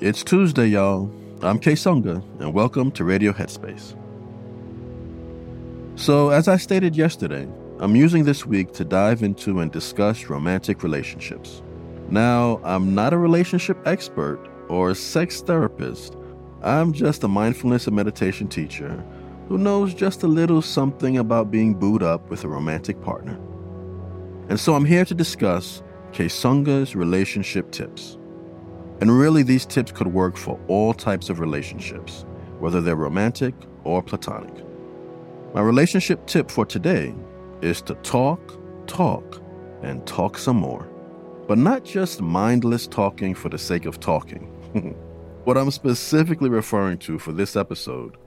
It's Tuesday, y'all. I'm Kessonga, and welcome to Radio Headspace. So, as I stated yesterday, I'm using this week to dive into and discuss romantic relationships. Now, I'm not a relationship expert or a sex therapist. I'm just a mindfulness and meditation teacher who knows just a little something about being booed up with a romantic partner. And so I'm here to discuss Kessonga's relationship tips. And really, these tips could work for all types of relationships, whether they're romantic or platonic. My relationship tip for today is to talk, talk, and talk some more. But not just mindless talking for the sake of talking. what I'm specifically referring to for this episode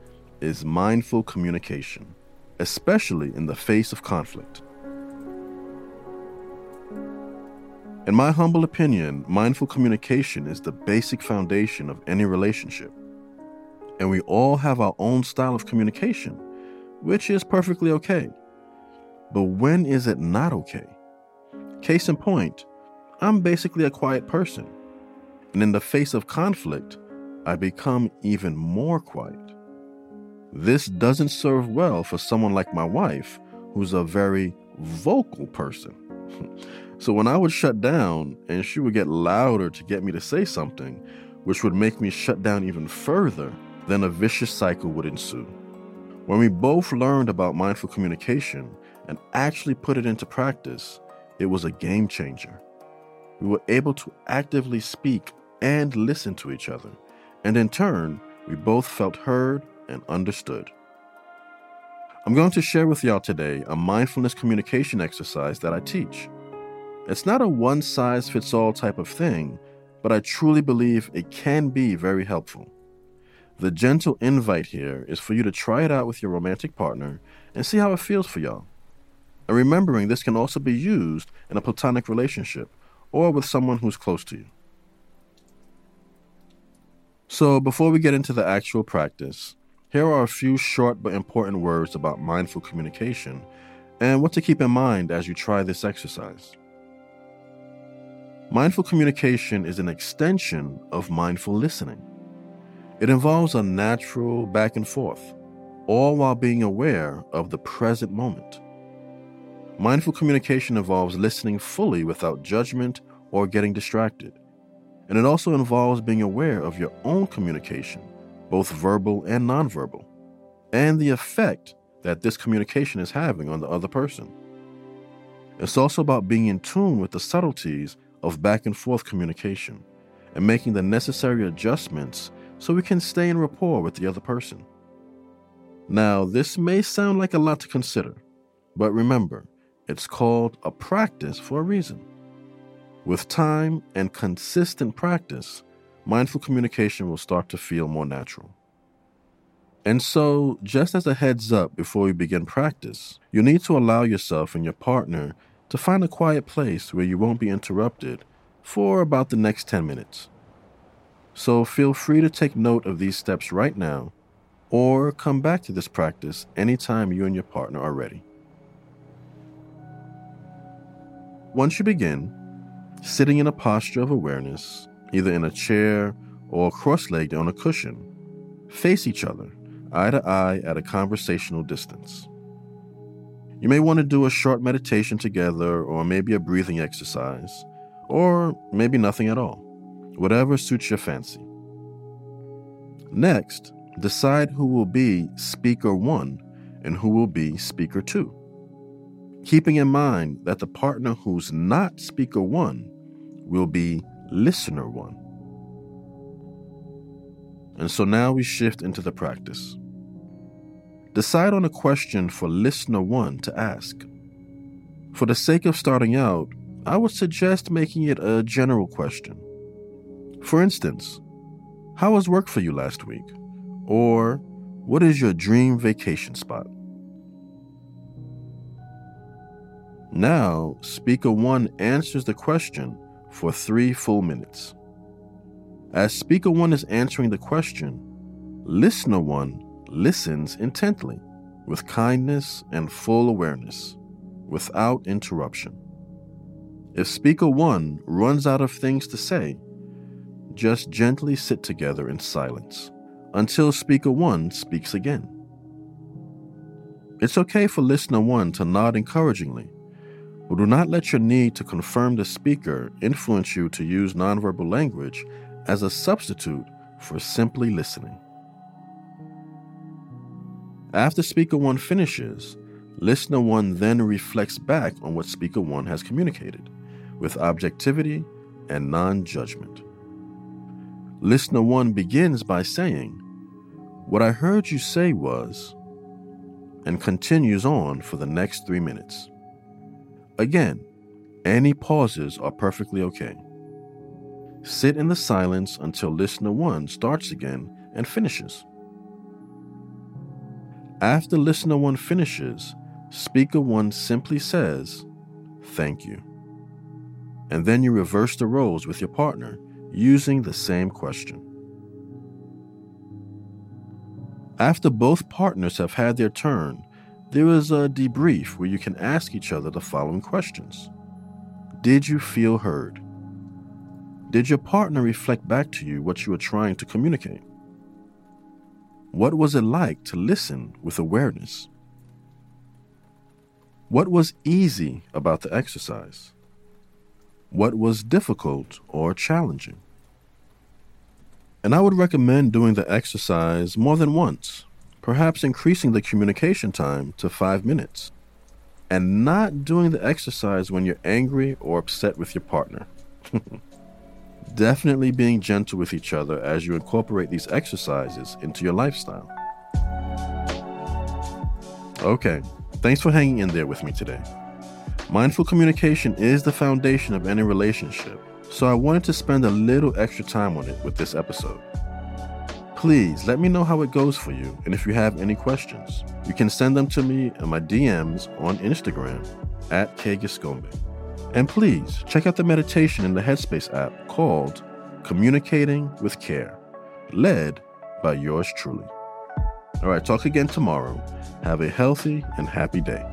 is mindful communication, especially in the face of conflict. In my humble opinion, mindful communication is the basic foundation of any relationship. And we all have our own style of communication, which is perfectly okay. But when is it not okay? Case in point, I'm basically a quiet person. And in the face of conflict, I become even more quiet. This doesn't serve well for someone like my wife, who's a very vocal person. so when I would shut down and she would get louder to get me to say something, which would make me shut down even further, then a vicious cycle would ensue. When we both learned about mindful communication and actually put it into practice, it was a game changer. We were able to actively speak and listen to each other, and in turn, we both felt heard and understood. I'm going to share with y'all today a mindfulness communication exercise that I teach. It's not a one size fits all type of thing, but I truly believe it can be very helpful. The gentle invite here is for you to try it out with your romantic partner and see how it feels for y'all. And remembering this can also be used in a platonic relationship or with someone who's close to you. So, before we get into the actual practice, here are a few short but important words about mindful communication and what to keep in mind as you try this exercise. Mindful communication is an extension of mindful listening. It involves a natural back and forth, all while being aware of the present moment. Mindful communication involves listening fully without judgment or getting distracted. And it also involves being aware of your own communication both verbal and nonverbal, and the effect that this communication is having on the other person. It's also about being in tune with the subtleties of back and forth communication and making the necessary adjustments so we can stay in rapport with the other person. Now, this may sound like a lot to consider, but remember, it's called a practice for a reason. With time and consistent practice, mindful communication will start to feel more natural. And so, just as a heads up before you begin practice, you need to allow yourself and your partner to find a quiet place where you won't be interrupted for about the next 10 minutes. So, feel free to take note of these steps right now or come back to this practice anytime you and your partner are ready. Once you begin, sitting in a posture of awareness, either in a chair or cross legged on a cushion. Face each other, eye to eye at a conversational distance. You may want to do a short meditation together, or maybe a breathing exercise, or maybe nothing at all, whatever suits your fancy. Next, decide who will be speaker one and who will be speaker two. Keeping in mind that the partner who's not speaker one will be listener one. And so now we shift into the practice. Decide on a question for listener one to ask. For the sake of starting out, I would suggest making it a general question. For instance, how was work for you last week? Or what is your dream vacation spot? Now, speaker one answers the question for three full minutes. As speaker one is answering the question, listener one listens intently, with kindness and full awareness, without interruption. If speaker one runs out of things to say, just gently sit together in silence until speaker one speaks again. It's okay for listener one to nod encouragingly but do not let your need to confirm the speaker influence you to use nonverbal language as a substitute for simply listening. After speaker one finishes, listener one then reflects back on what speaker one has communicated with objectivity and non judgment. Listener one begins by saying, What I heard you say was, and continues on for the next three minutes. Again, any pauses are perfectly okay. Sit in the silence until listener one starts again and finishes. After listener one finishes, speaker one simply says, Thank you. And then you reverse the roles with your partner using the same question. After both partners have had their turn, there is a debrief where you can ask each other the following questions Did you feel heard? Did your partner reflect back to you what you were trying to communicate? What was it like to listen with awareness? What was easy about the exercise? What was difficult or challenging? And I would recommend doing the exercise more than once, perhaps increasing the communication time to five minutes, and not doing the exercise when you're angry or upset with your partner. Definitely being gentle with each other as you incorporate these exercises into your lifestyle. Okay, thanks for hanging in there with me today. Mindful communication is the foundation of any relationship, so I wanted to spend a little extra time on it with this episode. Please let me know how it goes for you, and if you have any questions, you can send them to me in my DMs on Instagram at kgiscombe. And please check out the meditation in the Headspace app called Communicating with Care, led by yours truly. All right, talk again tomorrow. Have a healthy and happy day.